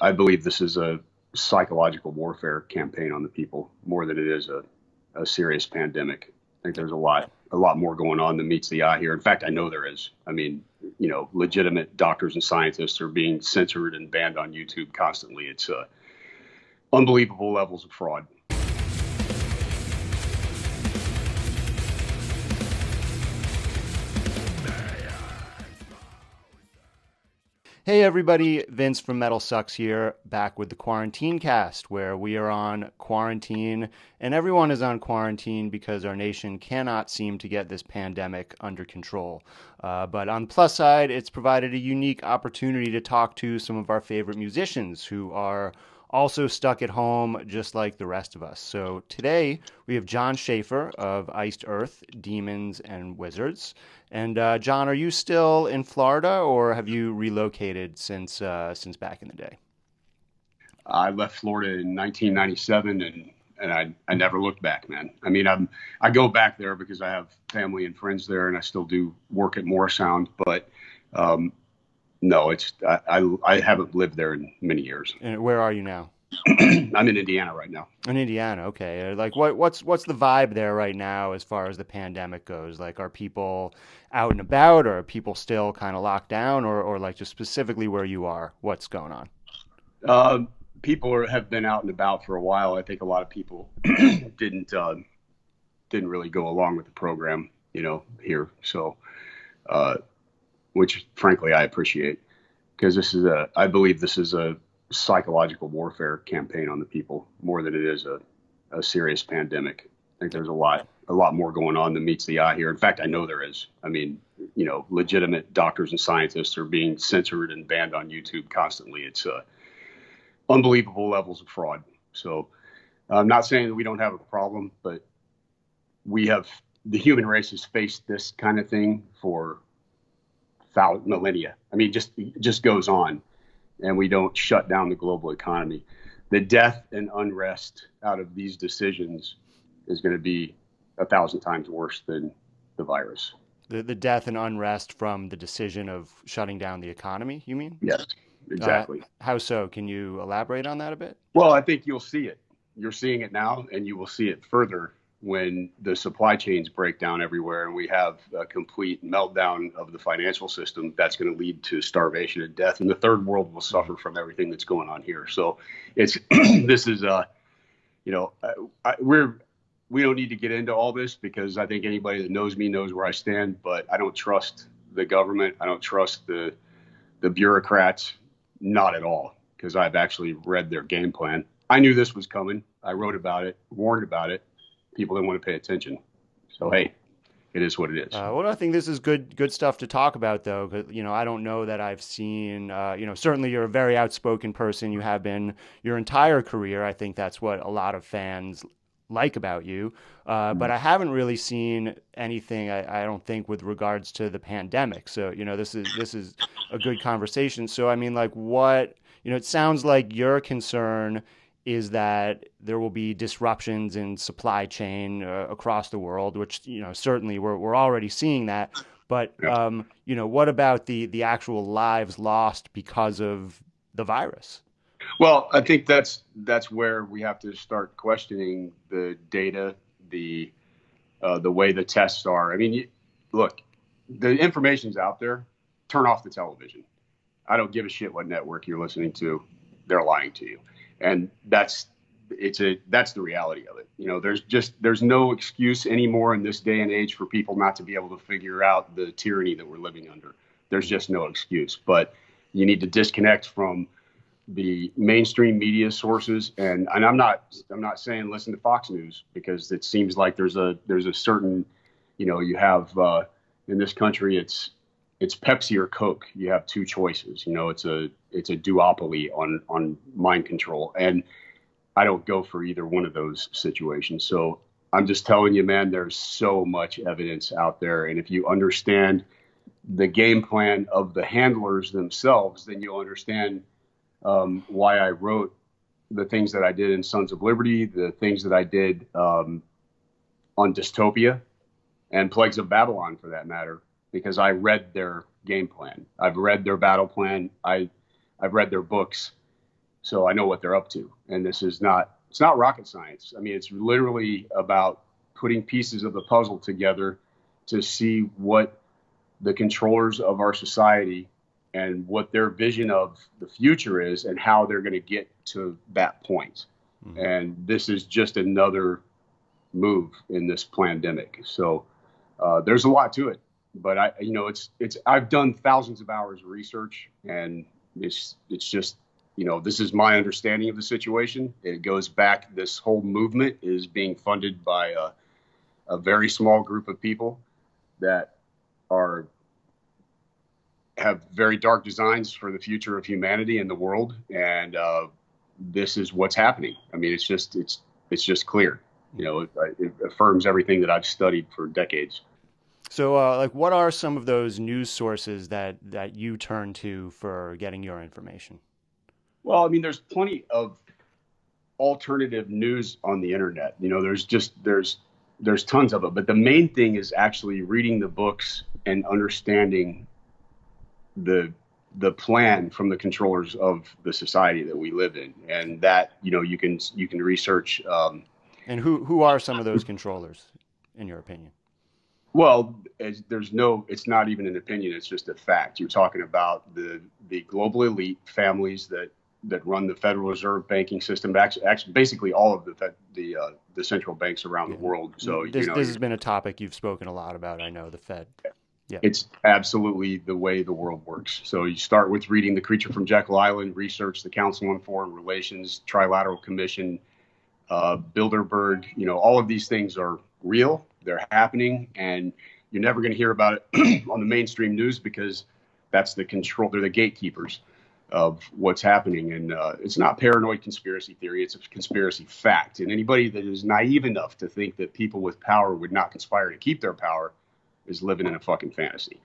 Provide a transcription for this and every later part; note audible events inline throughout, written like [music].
I believe this is a psychological warfare campaign on the people more than it is a, a serious pandemic. I think there's a lot a lot more going on than meets the eye here. In fact, I know there is. I mean, you know, legitimate doctors and scientists are being censored and banned on YouTube constantly. It's uh, unbelievable levels of fraud. Hey everybody, Vince from Metal Sucks here, back with the Quarantine Cast, where we are on quarantine, and everyone is on quarantine because our nation cannot seem to get this pandemic under control. Uh, but on the plus side, it's provided a unique opportunity to talk to some of our favorite musicians who are also stuck at home just like the rest of us. So today we have Jon Schaffer of Iced Earth, Demons and Wizards. And uh, Jon, are you still in Florida or have you relocated since uh, since back in the day? I left Florida in 1997 and and I, I never looked back, man. I mean, I'm I go back there because I have family and friends there, and I still do work at Morrisound. But um, no, it's I, I, I haven't lived there in many years. And where are you now? [clears throat] I'm in Indiana right now. In Indiana, okay. Like, what what's what's the vibe there right now as far as the pandemic goes? Like, are people out and about, or are people still kind of locked down, or or like just specifically where you are? What's going on? Uh, people are, have been out and about for a while. I think a lot of people [clears throat] didn't uh, didn't really go along with the program, you know, here. So uh, which frankly I appreciate because this is a I believe this is a psychological warfare campaign on the people more than it is a, a serious pandemic. I think there's a lot a lot more going on than meets the eye here. In fact, I know there is. I mean, you know, legitimate doctors and scientists are being censored and banned on YouTube constantly. It's uh, unbelievable levels of fraud. So I'm not saying that we don't have a problem, but we have the human race has faced this kind of thing for thousands, millennia. I mean, just just goes on, and we don't shut down the global economy. The death and unrest out of these decisions is going to be a thousand times worse than the virus. The the death and unrest from the decision of shutting down the economy. You mean? Yes, exactly. Uh, how so? Can you elaborate on that a bit? Well, I think you'll see it. You're seeing it now, and you will see it further when the supply chains break down everywhere and we have a complete meltdown of the financial system, that's going to lead to starvation and death. And the third world will suffer from everything that's going on here. So it's [clears throat] this is uh, you know, I, we're we don't need to get into all this because I think anybody that knows me knows where I stand. But I don't trust the government. I don't trust the the bureaucrats, not at all, because I've actually read their game plan. I knew this was coming. I wrote about it, warned about it people didn't want to pay attention. So hey, it is what it is. Uh, well, I think this is good good stuff to talk about, though. Cause, you know, I don't know that I've seen. Uh, you know, certainly you're a very outspoken person. You have been your entire career. I think that's what a lot of fans like about you. Uh, but mm-hmm. I haven't really seen anything. I, I, don't think with regards to the pandemic. So you know, this is this is a good conversation. So I mean, like, what you know, it sounds like your concern is that there will be disruptions in supply chain uh, across the world, which you know certainly we're we're already seeing that. But um, you know, what about the the actual lives lost because of the virus? Well, I think that's that's where we have to start questioning the data, the uh, the way the tests are. I mean, you, look, the information's out there. Turn off the television. I don't give a shit what network you're listening to. They're lying to you and that's it's a that's the reality of it. You know, there's just there's no excuse anymore in this day and age for people not to be able to figure out the tyranny that we're living under. There's just no excuse. But you need to disconnect from the mainstream media sources and and I'm not I'm not saying listen to Fox News because it seems like there's a there's a certain you know you have uh, in this country it's it's Pepsi or Coke. You have two choices. You know, it's a it's a duopoly on on mind control, and I don't go for either one of those situations. So I'm just telling you, man, there's so much evidence out there, and if you understand the game plan of the handlers themselves, then you'll understand um, why I wrote the things that I did in Sons of Liberty, the things that I did um, on Dystopia, and Plagues of Babylon, for that matter because I read their game plan. I've read their battle plan. I, I've read their books, so I know what they're up to. And this is not it's not rocket science. I mean, it's literally about putting pieces of the puzzle together to see what the controllers of our society and what their vision of the future is and how they're going to get to that point. Mm-hmm. And this is just another move in this pandemic. So uh, there's a lot to it, but I, you know, it's it's I've done thousands of hours of research, and it's it's just you know this is my understanding of the situation. It goes back. This whole movement is being funded by a, a very small group of people that are have very dark designs for the future of humanity and the world, and uh, this is what's happening. I mean, it's just it's it's just clear. You know, it, it affirms everything that I've studied for decades. So, uh, like, what are some of those news sources that that you turn to for getting your information? Well, I mean, there's plenty of alternative news on the internet. You know, there's just there's there's tons of it, but the main thing is actually reading the books and understanding the the plan from the controllers of the society that we live in, and that you know you can you can research. Um, and who who are some of those controllers, in your opinion? Well, there's no. It's not even an opinion. It's just a fact. You're talking about the the global elite families that that run the Federal Reserve banking system. Actually, basically all of the the uh, the central banks around yeah. the world. So this, you know, this has been a topic you've spoken a lot about. I know the Fed. Yeah. It's absolutely the way the world works. So you start with reading The Creature from Jekyll Island, research the Council on Foreign Relations, Trilateral Commission, uh, Bilderberg. You know, all of these things are real. They're happening, and you're never going to hear about it [clears throat] on the mainstream news because that's the control. They're the gatekeepers of what's happening, and uh, it's not paranoid conspiracy theory. It's a conspiracy fact. And anybody that is naive enough to think that people with power would not conspire to keep their power is living in a fucking fantasy.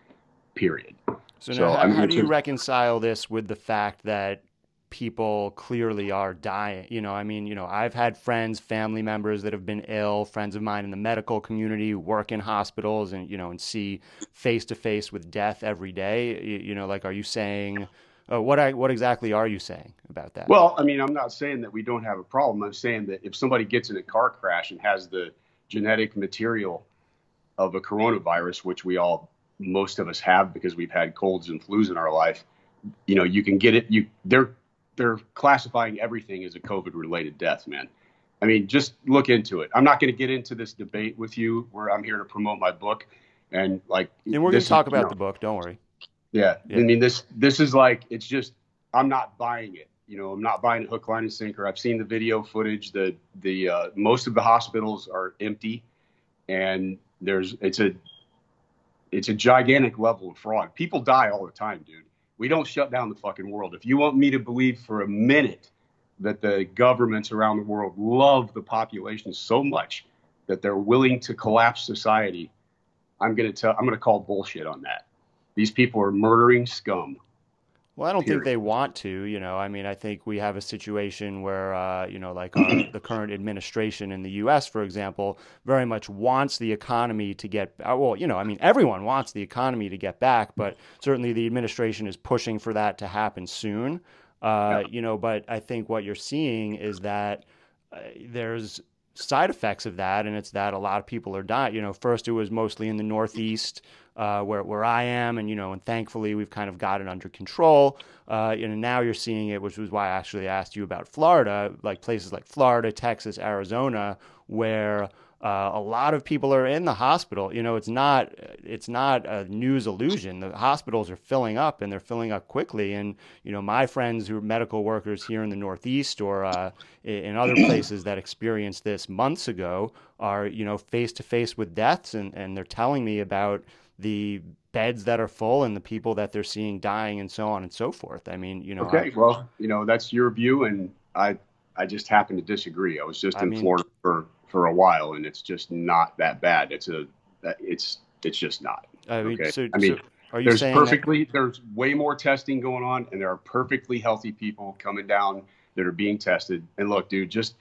Period. So, so now, how, how do you reconcile this with the fact that people clearly are dying? You know, I mean, you know, I've had friends, family members that have been ill, friends of mine in the medical community work in hospitals and, you know, and see face to face with death every day. You, you know, like, are you saying, uh, what I, what exactly are you saying about that? Well, I mean, I'm not saying that we don't have a problem. I'm saying that if somebody gets in a car crash and has the genetic material of a coronavirus, which we all most of us have because we've had colds and flus in our life, you know, you can get it. You they're they're classifying everything as a COVID related death, man. I mean, just look into it. I'm not going to get into this debate with you where I'm here to promote my book and like. And we're going to talk about you know, the book. Don't worry. Yeah. yeah. I mean, this this is like it's just I'm not buying it. You know, I'm not buying a hook, line, and sinker. I've seen the video footage. The the uh, most of the hospitals are empty, and there's it's a it's a gigantic level of fraud. People die all the time, dude. We don't shut down the fucking world. If you want me to believe for a minute that the governments around the world love the population so much that they're willing to collapse society, I'm gonna tell I'm gonna call bullshit on that. These people are murdering scum. Well, I don't Period. think they want to. You know, I mean, I think we have a situation where, uh, you know, like our, [clears throat] the current administration in the U.S., for example, very much wants the economy to get. Uh, well, you know, I mean, everyone wants the economy to get back, but certainly the administration is pushing for that to happen soon. Uh, yeah. You know, but I think what you're seeing is that uh, there's side effects of that, and it's that a lot of people are dying. You know, first it was mostly in the Northeast uh, where where I am, and you know, and thankfully we've kind of got it under control. Uh, and now you're seeing it, which was why I actually asked you about Florida, like places like Florida, Texas, Arizona, where uh, a lot of people are in the hospital. You know, it's not it's not a news illusion. The hospitals are filling up, and they're filling up quickly. And you know, my friends who are medical workers here in the Northeast or uh, in other [clears throat] places that experienced this months ago are you know face to face with deaths, and and they're telling me about the beds that are full and the people that they're seeing dying and so on and so forth. I mean, you know. Okay, I, well, you know that's your view, and I I just happen to disagree. I was just I in mean, Florida for for a while, and it's just not that bad. It's a it's it's just not. I mean, okay? so, I mean. So are you there's saying perfectly that... there's way more testing going on and there are perfectly healthy people coming down that are being tested and look dude just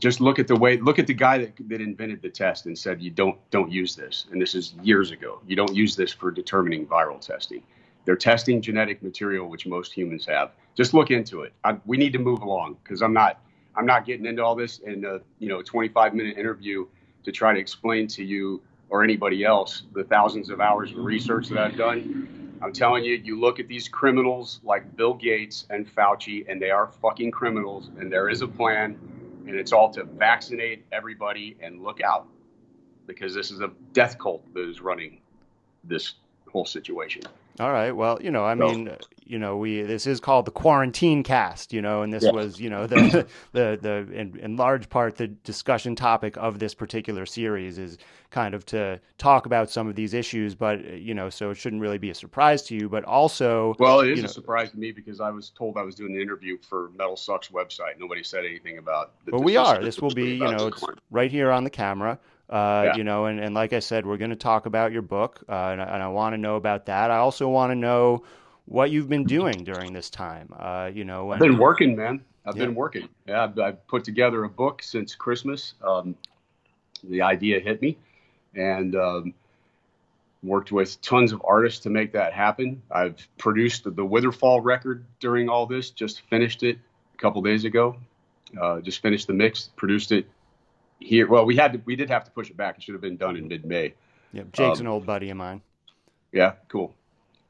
just look at the way look at the guy that, that invented the test and said you don't don't use this and this is years ago you don't use this for determining viral testing they're testing genetic material, which most humans have. Just look into it. I, we need to move along because I'm not I'm not getting into all this in a you know 25 minute interview to try to explain to you or anybody else the thousands of hours of research that I've done. I'm telling you, you look at these criminals like Bill Gates and Fauci, and they are fucking criminals, and there is a plan, and it's all to vaccinate everybody and look out because this is a death cult that is running this whole situation. All right. Well, you know, I mean, you know, we this is called the quarantine cast, you know, and this was, you know, the [coughs] the the in, in large part the discussion topic of this particular series is kind of to talk about some of these issues, but you know, so it shouldn't really be a surprise to you, but also Well, it is know, a surprise to me because I was told I was doing the interview for Metal Sucks website. Nobody said anything about But we are. This will be, you know, it's right here on the camera. Uh, yeah. You know, and, and like I said, we're going to talk about your book, uh, and, and I want to know about that. I also want to know what you've been doing during this time. Uh, you know, I've been working, man. I've yeah. been working. Yeah, I've, I've, put together a book since Christmas. Um, the idea hit me, and um, worked with tons of artists to make that happen. I've produced the, the Witherfall record during all this. Just finished it a couple days ago. Uh, just finished the mix, produced it here. Well, we had to, we did have to push it back. It should have been done in mid May. Yeah, Jake's um, an old buddy of mine. Yeah, cool.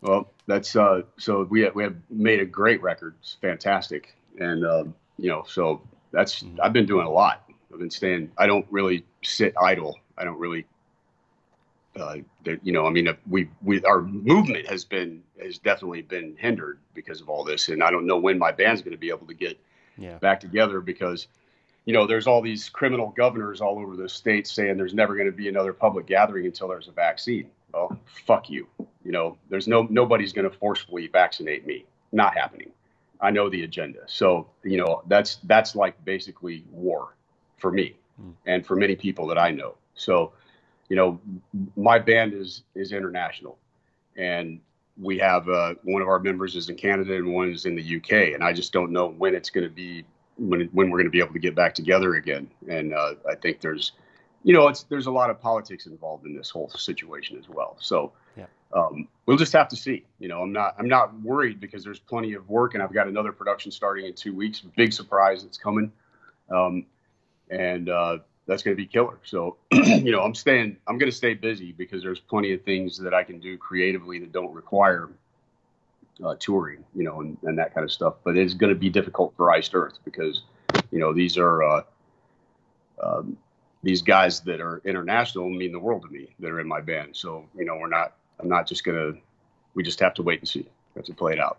Well, that's uh, so we have, we have made a great record. It's fantastic, and um, you know, so that's mm-hmm. I've been doing a lot. I've been staying. I don't really sit idle. I don't really. Uh, you know, I mean, we we our movement has been has definitely been hindered because of all this, and I don't know when my band's going to be able to get yeah. back together because you know, there's all these criminal governors all over the state saying there's never going to be another public gathering until there's a vaccine. Well, fuck you. You know, there's no nobody's going to forcefully vaccinate me. Not happening. I know the agenda. So, you know, that's that's like basically war for me mm. and for many people that I know. So, you know, my band is is international, and we have uh, one of our members is in Canada and one is in the UK, and I just don't know when it's going to be when when we're going to be able to get back together again. And uh, I think there's, you know, it's there's a lot of politics involved in this whole situation as well. So yeah. um, we'll just have to see. You know, I'm not I'm not worried because there's plenty of work, and I've got another production starting in two weeks. Big surprise that's coming, um, and uh, that's going to be killer. So [clears throat] you know, I'm staying. I'm going to stay busy because there's plenty of things that I can do creatively that don't require uh, touring, you know, and, and that kind of stuff. But it's going to be difficult for Iced Earth because, you know, these are uh, um, these guys that are international mean the world to me that are in my band. So you know, we're not. I'm not just gonna. We just have to wait and see. We have to play it out.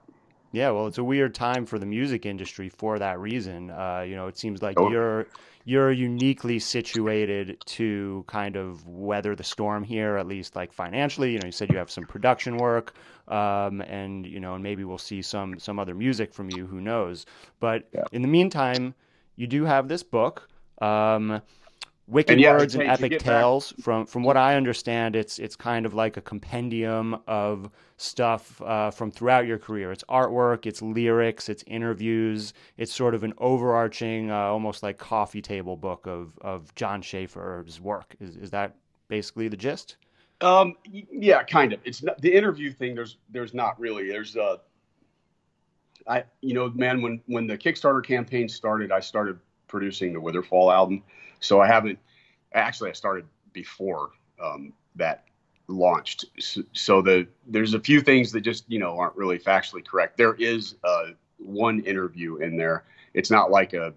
Yeah, well, it's a weird time for the music industry for that reason. Uh, you know, it seems like oh. you're you're uniquely situated to kind of weather the storm here, at least like financially. You know, you said you have some production work, um, and you know, and maybe we'll see some some other music from you. Who knows? But yeah. in the meantime, you do have this book. Um, Wicked and yeah, Words and Epic Tales. Back. From from what I understand, it's it's kind of like a compendium of stuff uh, from throughout your career. It's artwork, it's lyrics, it's interviews. It's sort of an overarching, uh, almost like coffee table book of of Jon Schaffer's work. Is is that basically the gist? Um, yeah, kind of. It's not, the interview thing. There's there's not really. There's uh, I you know, man, when when the Kickstarter campaign started, I started producing the Witherfall album so I haven't actually I started before um, that launched. So, the there's a few things that just you know aren't really factually correct. There is uh, one interview in there. It's not like a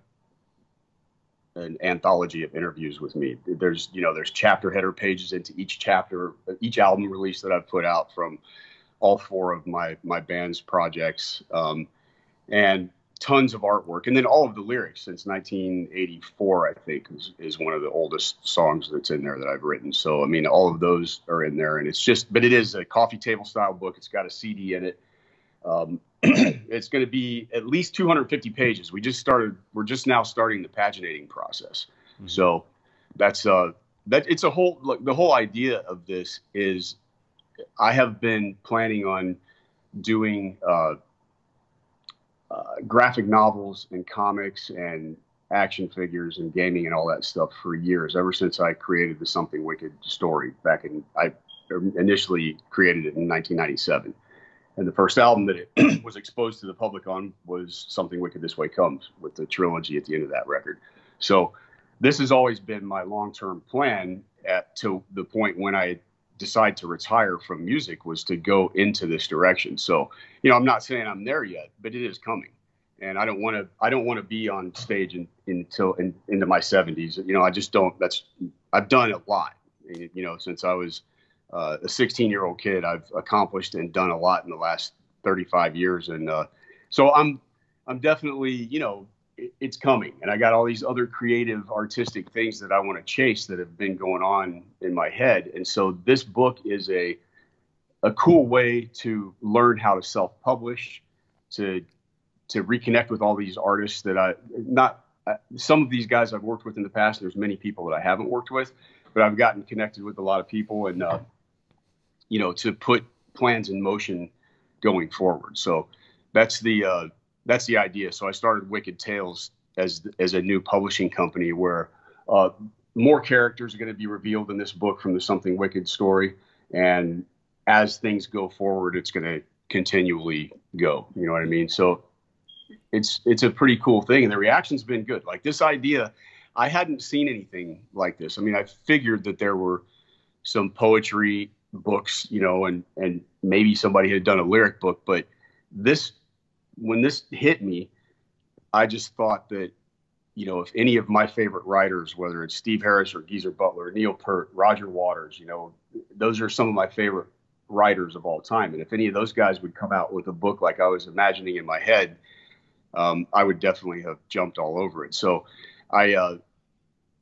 an anthology of interviews with me. There's you know there's chapter header pages into each chapter, each album release that I've put out from all four of my my band's projects. Um, and tons of artwork, and then all of the lyrics since 1984, I think, is, is one of the oldest songs that's in there that I've written. So, I mean, all of those are in there, and it's just, but it is a coffee table style book. It's got a CD in it. Um, [clears throat] it's going to be at least 250 pages. We just started. We're just now starting the paginating process. Mm-hmm. So, that's uh, that it's a whole. Look, the whole idea of this is, I have been planning on doing. Uh, uh, graphic novels and comics and action figures and gaming and all that stuff for years, ever since I created the Something Wicked story back in, I initially created it in 1997. And the first album that it [clears throat] was exposed to the public on was Something Wicked This Way Comes with the trilogy at the end of that record. So this has always been my long term plan at to the point when I decide to retire from music was to go into this direction. So, you know, I'm not saying I'm there yet, but it is coming. And I don't want to I don't want to be on stage in, until in, into my 70s. You know, I just don't that's I've done a lot. You know, since I was uh, a 16 year old kid, I've accomplished and done a lot in the last 35 years. And uh, so I'm I'm definitely, you know, it's coming. And i got all these other creative artistic things that i want to chase that have been going on in my head. And so this book is a a cool way to learn how to self-publish to to reconnect with all these artists that i not some of these guys i've worked with in the past there's many people that i haven't worked with but i've gotten connected with a lot of people and uh, you know to put plans in motion going forward. So that's the uh, that's the idea. So I started Wicked Tales as as a new publishing company where uh, more characters are going to be revealed in this book from the Something Wicked story, and as things go forward, it's going to continually go. You know what I mean? So it's it's a pretty cool thing, and the reaction's been good. Like this idea, I hadn't seen anything like this. I mean, I figured that there were some poetry books, you know, and and maybe somebody had done a lyric book, but this when this hit me, I just thought that, you know, if any of my favorite writers, whether it's Steve Harris or Geezer Butler, Neil Peart, Roger Waters, you know, those are some of my favorite writers of all time. And if any of those guys would come out with a book like I was imagining in my head, um, I would definitely have jumped all over it. So I, uh,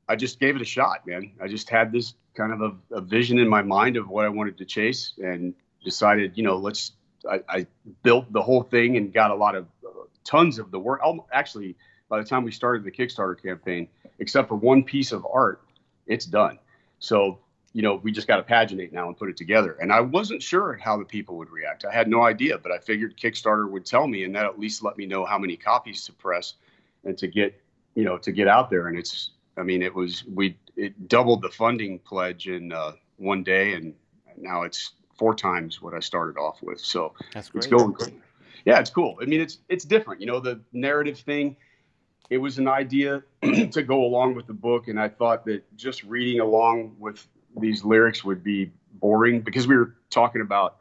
I just gave it a shot, man. I just had this kind of a, a vision in my mind of what I wanted to chase and decided, you know, let's I, I, built the whole thing and got a lot of uh, tons of the work. Actually, by the time we started the Kickstarter campaign, except for one piece of art, it's done. So you know, we just got to paginate now and put it together. And I wasn't sure how the people would react. I had no idea, but I figured Kickstarter would tell me, and that at least let me know how many copies to press and to get, you know, to get out there. And it's, I mean, it was we it doubled the funding pledge in uh, one day, and now it's four times what I started off with. So That's great. it's going great. Yeah, it's cool. I mean, it's it's different. You know, the narrative thing. It was an idea [clears throat] to go along with the book, and I thought that just reading along with these lyrics would be boring because we were talking about,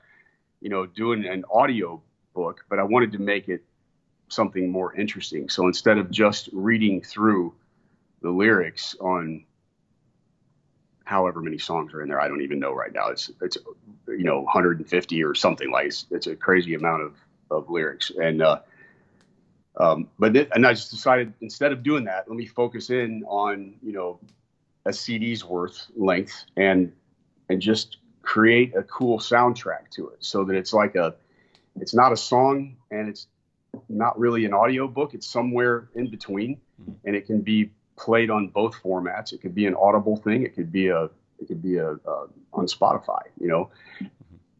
you know, doing an audio book, but I wanted to make it something more interesting. So instead of just reading through the lyrics on however many songs are in there. I don't even know right now. It's it's you know 150 or something like it's, it's a crazy amount of of lyrics and uh, um, but and I just decided instead of doing that, let me focus in on you know a CD's worth length and and just create a cool soundtrack to it so that it's like a it's not a song and it's not really an audio book it's somewhere in between mm-hmm. and it can be played on both formats. It could be an audible thing. It could be a it could be a uh, on Spotify. You know,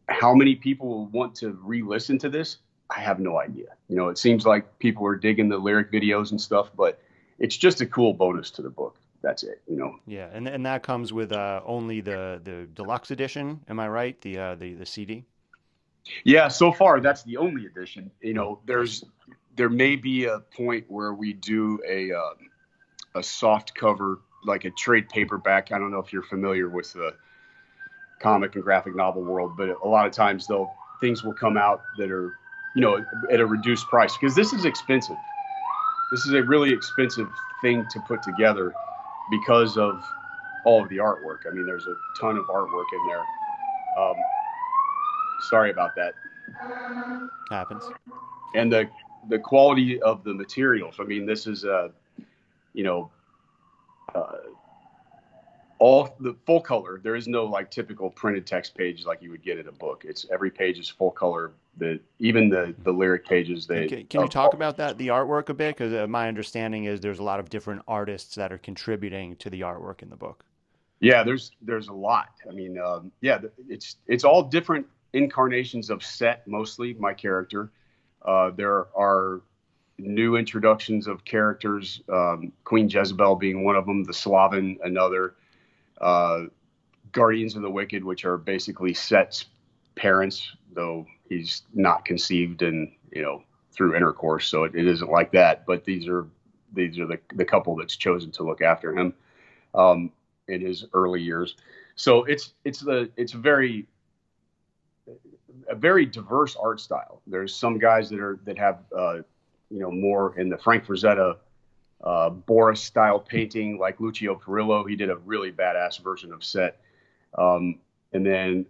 how many people will want to re-listen to this? I have no idea. You know, it seems like people are digging the lyric videos and stuff, but it's just a cool bonus to the book. That's it. You know. Yeah, and and that comes with uh, only the the deluxe edition. Am I right? The uh, the the CD. Yeah, so far that's the only edition. You know, there's there may be a point where we do a um, a soft cover, like a trade paperback. I don't know if you're familiar with the comic and graphic novel world, but a lot of times they'll things will come out that are, you know, at a reduced price because this is expensive. This is a really expensive thing to put together because of all of the artwork. I mean, there's a ton of artwork in there. Um, sorry about that. Happens. And the the quality of the materials. I mean, this is a you know, uh, all the full color. There is no like typical printed text page like you would get in a book. It's every page is full color. The even the the lyric pages. They can, can you talk about that the artwork a bit? Because uh, my understanding is there's a lot of different artists that are contributing to the artwork in the book. Yeah, there's there's a lot. I mean, um, yeah, it's it's all different incarnations of Set. Mostly my character. Uh, there are new introductions of characters, um, Queen Jezebel being one of them, the Slaven another, uh, Guardians of the Wicked, which are basically Set's parents, though he's not conceived and you know through intercourse, so it, it isn't like that. But these are these are the the couple that's chosen to look after him um, in his early years. So it's it's the it's very a very diverse art style. There's some guys that are that have uh, you know more in the Frank Frazetta uh, Boris style painting, like Lucio Parrillo. He did a really badass version of Set. Um, and then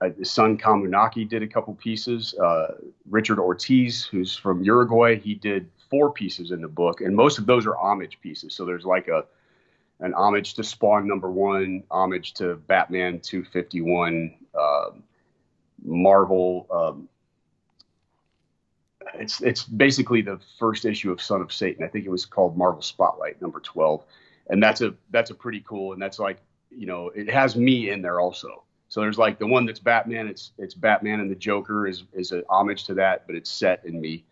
uh, Sun Khamunaki did a couple pieces. Uh, Richard Ortiz, who's from Uruguay, he did four pieces in the book, and most of those are homage pieces. So there's like a an homage to Spawn number one, homage to Batman 251, uh, Marvel. Um, it's it's basically the first issue of Son of Satan. I think it was called Marvel Spotlight number 12, and that's a that's a pretty cool, and that's like you know it has me in there also. So there's like the one that's Batman. It's it's Batman and the Joker is is an homage to that, but it's set in me.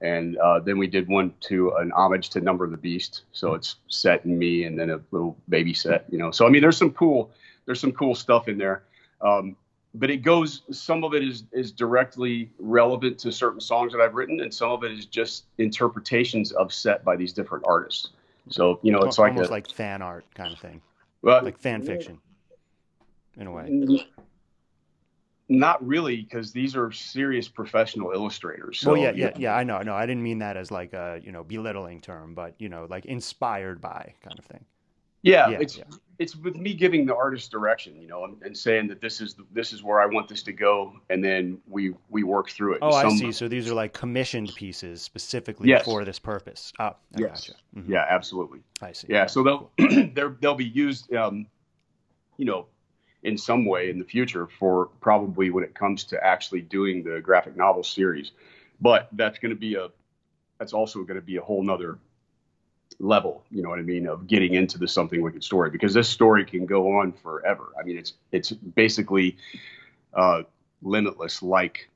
And uh, then we did one to an homage to Number of the Beast. So it's set in me, and then a little baby set. You know. So I mean, there's some cool there's some cool stuff in there. Um, but it goes. Some of it is is directly relevant to certain songs that I've written, and some of it is just interpretations of Set by these different artists. So you know, it's almost like a, like fan art kind of thing, well, like fan fiction in a way. Not really, because these are serious professional illustrators. So, well, yeah, yeah, yeah. I know, I know. I didn't mean that as like a you know belittling term, but you know, like inspired by kind of thing. Yeah, yeah it's yeah. It's with me giving the artist direction, you know, and, and, saying that this is this is where I want this to go, and then we we work through it. Oh, Some, I see. So these are like commissioned pieces specifically yes. for this purpose. Oh, I yes. Gotcha. Mm-hmm. Yeah, absolutely. I see. Yeah, so they'll [clears throat] cool. they'll be used, um, you know, in some way in the future for probably when it comes to actually doing the graphic novel series. But that's going to be a that's also going to be a whole nother level, you know what I mean, of getting into the something wicked story because this story can go on forever. I mean, it's it's basically uh, limitless, like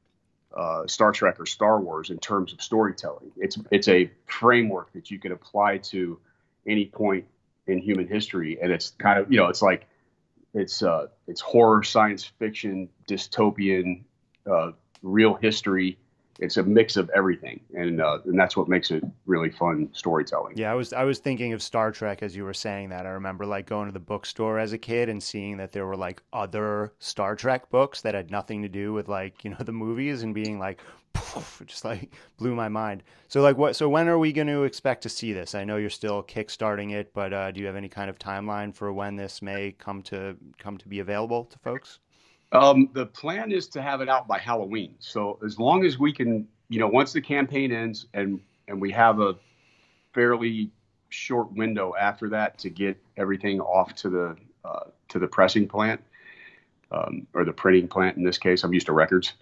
uh, Star Trek or Star Wars in terms of storytelling. It's it's a framework that you can apply to any point in human history, and it's kind of you know it's like it's uh, it's horror, science fiction, dystopian, uh, real history. It's a mix of everything, and uh, and that's what makes it really fun storytelling. Yeah, I was I was thinking of Star Trek as you were saying that. I remember like going to the bookstore as a kid and seeing that there were like other Star Trek books that had nothing to do with like you know the movies, and being like, poof, just like blew my mind. So like what? So when are we going to expect to see this? I know you're still kickstarting it, but uh, do you have any kind of timeline for when this may come to come to be available to folks? Um, the plan is to have it out by Halloween. So as long as we can, you know, once the campaign ends and and we have a fairly short window after that to get everything off to the uh, to the pressing plant um, or the printing plant in this case. I'm used to records,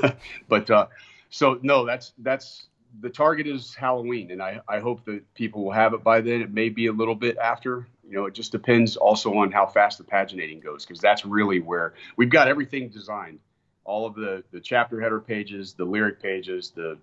[laughs] but uh, so no, that's that's the target is Halloween, and I, I hope that people will have it by then. It may be a little bit after. You know, it just depends also on how fast the paginating goes, because that's really where we've got everything designed. All of the the chapter header pages, the lyric pages, the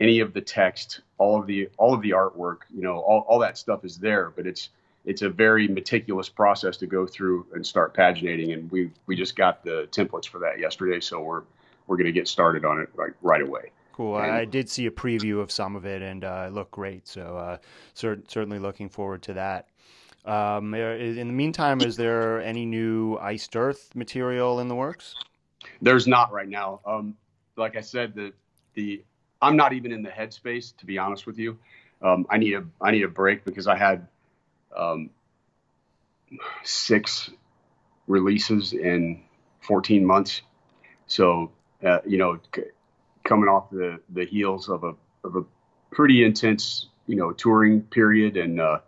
any of the text, all of the all of the artwork. You know, all, all that stuff is there, but it's it's a very meticulous process to go through and start paginating, and we we just got the templates for that yesterday, so we're we're going to get started on it like right away. Cool. And, I did see a preview of some of it, and uh, it looked great. So uh, cer- certainly looking forward to that. Um, in the meantime, is there any new Iced Earth material in the works? There's not right now. Um, like I said, the the I'm not even in the headspace to be honest with you. Um, I need a I need a break because I had um, six releases in 14 months. So uh, you know, coming off the the heels of a of a pretty intense you know touring period, and uh,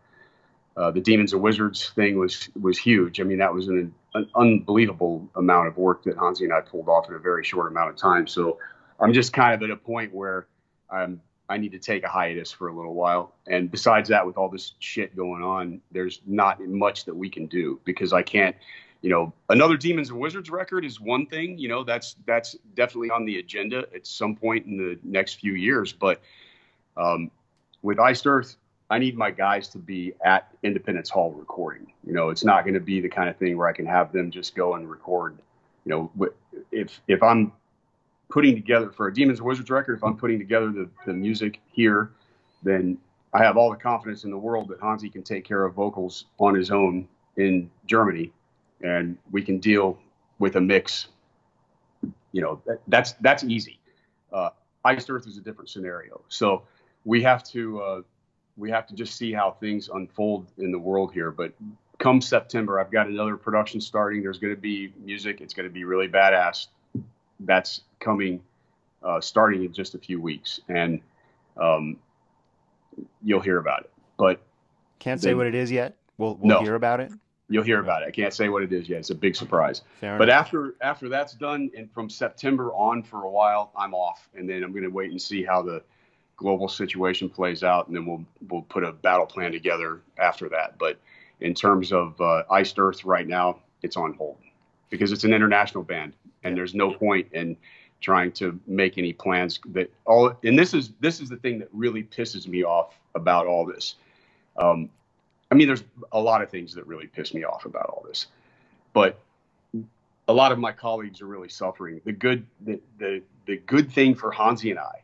uh, the Demons and Wizards thing was was huge. I mean, that was an, an unbelievable amount of work that Hansi and I pulled off in a very short amount of time. So I'm just kind of at a point where I'm I need to take a hiatus for a little while. And besides that, with all this shit going on, there's not much that we can do because I can't you know, another Demons and Wizards record is one thing. You know, that's that's definitely on the agenda at some point in the next few years. But um, with Iced Earth, I need my guys to be at Independence Hall recording. You know, it's not going to be the kind of thing where I can have them just go and record. You know, if if I'm putting together for a Demons and Wizards record, if I'm putting together the, the music here, then I have all the confidence in the world that Hansi can take care of vocals on his own in Germany, and we can deal with a mix. You know, that, that's that's easy. Uh, Iced Earth is a different scenario, so we have to uh, we have to just see how things unfold in the world here. But come September, I've got another production starting. There's going to be music. It's going to be really badass. That's coming, uh, starting in just a few weeks, and um, you'll hear about it. But can't say what it is yet. We'll we'll no, hear about it. You'll hear about it. I can't say what it is yet. It's a big surprise. Fair but enough. after after that's done, and from September on for a while, I'm off, and then I'm going to wait and see how the global situation plays out, and then we'll we'll put a battle plan together after that. But in terms of uh, Iced Earth right now, it's on hold because it's an international band, and there's no point in trying to make any plans that all. And this is this is the thing that really pisses me off about all this. Um, I mean, there's a lot of things that really piss me off about all this, but a lot of my colleagues are really suffering. The good the the, the good thing for Hansi and I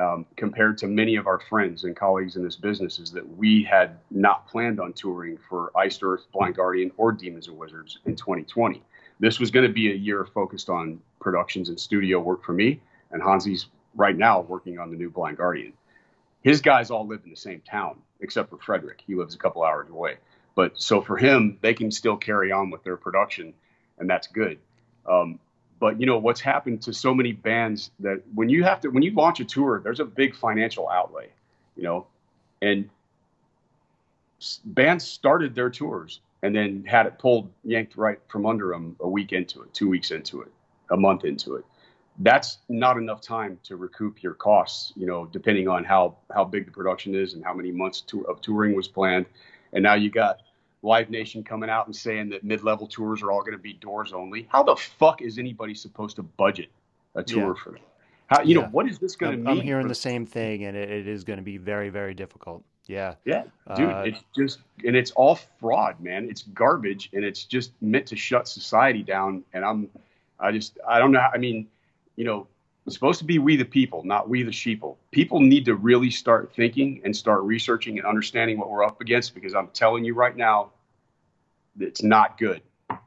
um, compared to many of our friends and colleagues in this business is that we had not planned on touring for Iced Earth, Blind Guardian, or Demons and Wizards in 2020. This was going to be a year focused on productions and studio work for me, and Hansi's right now working on the new Blind Guardian. His guys all live in the same town, except for Frederik. He lives a couple hours away. But so for him, they can still carry on with their production, and that's good. Um, but you know what's happened to so many bands that when you have to when you launch a tour there's a big financial outlay you know and bands started their tours and then had it pulled yanked right from under them a week into it two weeks into it a month into it that's not enough time to recoup your costs you know depending on how how big the production is and how many months of touring was planned and now you got Live Nation coming out and saying that mid-level tours are all going to be doors only. How the fuck is anybody supposed to budget a tour yeah. for? How you yeah. know what is this going to mean? I'm hearing the same thing, and it, it is going to be very, very difficult. Yeah, yeah, dude. Uh, it's just and it's all fraud, man. It's garbage, and it's just meant to shut society down. And I'm, I just, I don't know. How, I mean, you know, it's supposed to be we the people, not we the sheeple. People need to really start thinking and start researching and understanding what we're up against because I'm telling you right now, it's not good.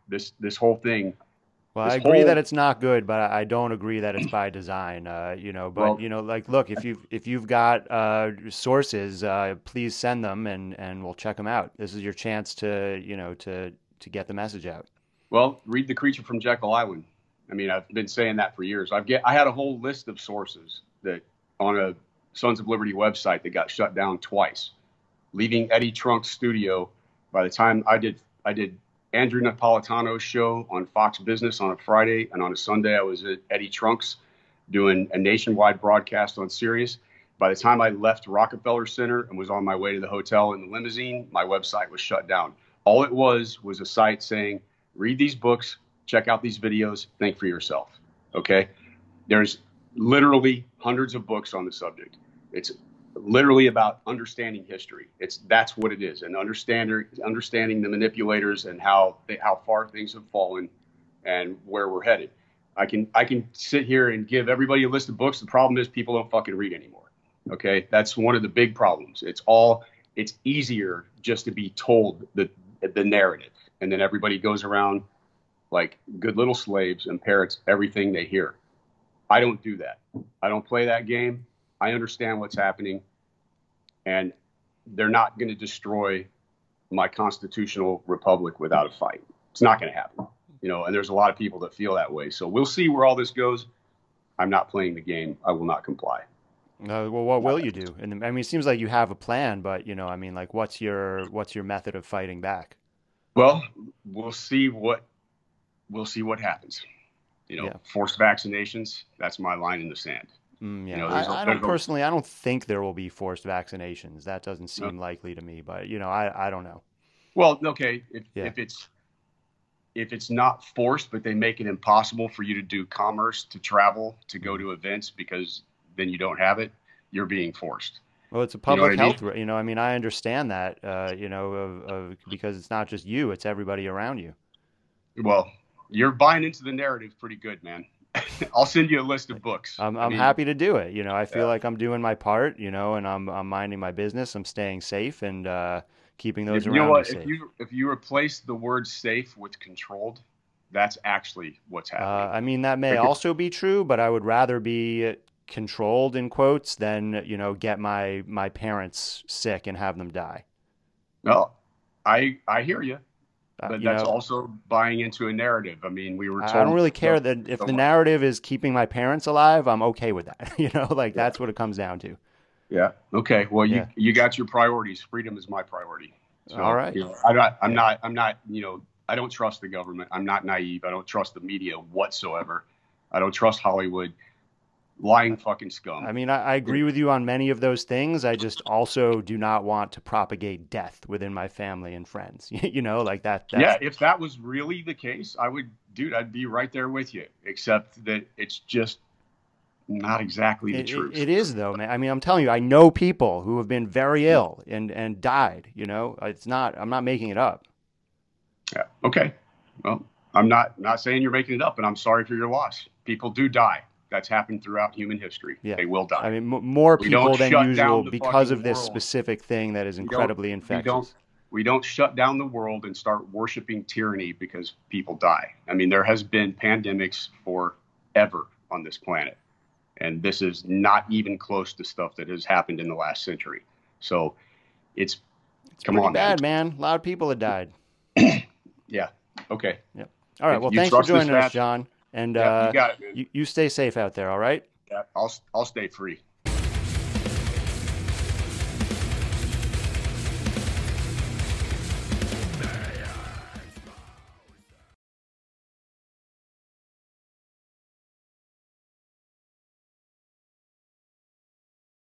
This this whole thing. Well, I agree whole, that it's not good, but I don't agree that it's by design. Uh, you know, but well, you know, like, look, if you if you've got uh, sources, uh, please send them, and and we'll check them out. This is your chance to you know to to get the message out. Well, read the creature from Jekyll Island. I mean, I've been saying that for years. I've get I had a whole list of sources that on a Sons of Liberty website that got shut down twice, leaving Eddie Trunk's studio. By the time I did I did Andrew Napolitano's show on Fox Business on a Friday, and on a Sunday I was at Eddie Trunk's doing a nationwide broadcast on Sirius. By the time I left Rockefeller Center and was on my way to the hotel in the limousine, my website was shut down. All it was was a site saying, read these books, check out these videos, think for yourself. Okay? There's literally hundreds of books on the subject. It's literally about understanding history. It's that's what it is, and understanding understanding the manipulators and how they, how far things have fallen and where we're headed. I can I can sit here and give everybody a list of books. The problem is people don't fucking read anymore. Okay, that's one of the big problems. It's all it's easier just to be told the the narrative, and then everybody goes around like good little slaves and parrots everything they hear. I don't do that. I don't play that game. I understand what's happening, and they're not going to destroy my constitutional republic without a fight. It's not going to happen, you know. And there's a lot of people that feel that way. So we'll see where all this goes. I'm not playing the game. I will not comply. Uh, well, what will you do? And I mean, it seems like you have a plan, but you know, I mean, like, what's your what's your method of fighting back? Well, we'll see what we'll see what happens. You know, yeah. forced vaccinations. That's my line in the sand. Mm, yeah, you know, I, I don't personally. I don't think there will be forced vaccinations. That doesn't seem no. likely to me. But you know, I I don't know. Well, okay, if yeah. if it's if it's not forced, but they make it impossible for you to do commerce, to travel, to go to events because then you don't have it, you're being forced. Well, it's a public you know health. I mean? You know, I mean, I understand that. Uh, you know, of, of, because it's not just you; it's everybody around you. Well, you're buying into the narrative pretty good, man. [laughs] I'll send you a list of books. I'm, I'm I mean, happy to do it. You know, I feel yeah. like I'm doing my part. You know, and I'm I'm minding my business. I'm staying safe and uh, keeping those if, around you know what, If you if you replace the word safe with controlled, that's actually what's happening. Uh, I mean, that may also be true, but I would rather be controlled in quotes than you know get my my parents sick and have them die. Well, I I hear you. Uh, but that's know, also buying into a narrative. I mean, we were told. I don't really care that if the narrative is keeping my parents alive, I'm okay with that. [laughs] you know, like yeah. that's what it comes down to. Yeah. Okay. Well, you yeah. you got your priorities. Freedom is my priority. So, All right. You know, I'm not. I'm yeah. not. I'm not. You know, I don't trust the government. I'm not naive. I don't trust the media whatsoever. I don't trust Hollywood lying fucking scum. I mean, I, I, agree with you on many of those things. I just also do not want to propagate death within my family and friends. [laughs] you know, like that. Yeah, if that was really the case, I would, dude, I'd be right there with you. Except that it's just not exactly the it, truth. It, it is though, man. I mean, I'm telling you, I know people who have been very ill and and died. You know, it's not. I'm not making it up. Yeah. Okay. Well, I'm not not saying you're making it up, and I'm sorry for your loss. People do die that's happened throughout human history. Yeah. They will die. I mean, m- more people than usual because of this world. specific thing that is incredibly infectious. We don't, we don't shut down the world and start worshiping tyranny because people die. I mean, there has been pandemics forever on this planet, and this is not even close to stuff that has happened in the last century. So, it's, it's come on, bad, man. man. A lot of people have died. [clears throat] yeah. Okay. Yep. All right. Well, thanks for joining us, Jon. And yeah, uh, you got it. You, you stay safe out there, all right? Yeah, I'll I'll stay free.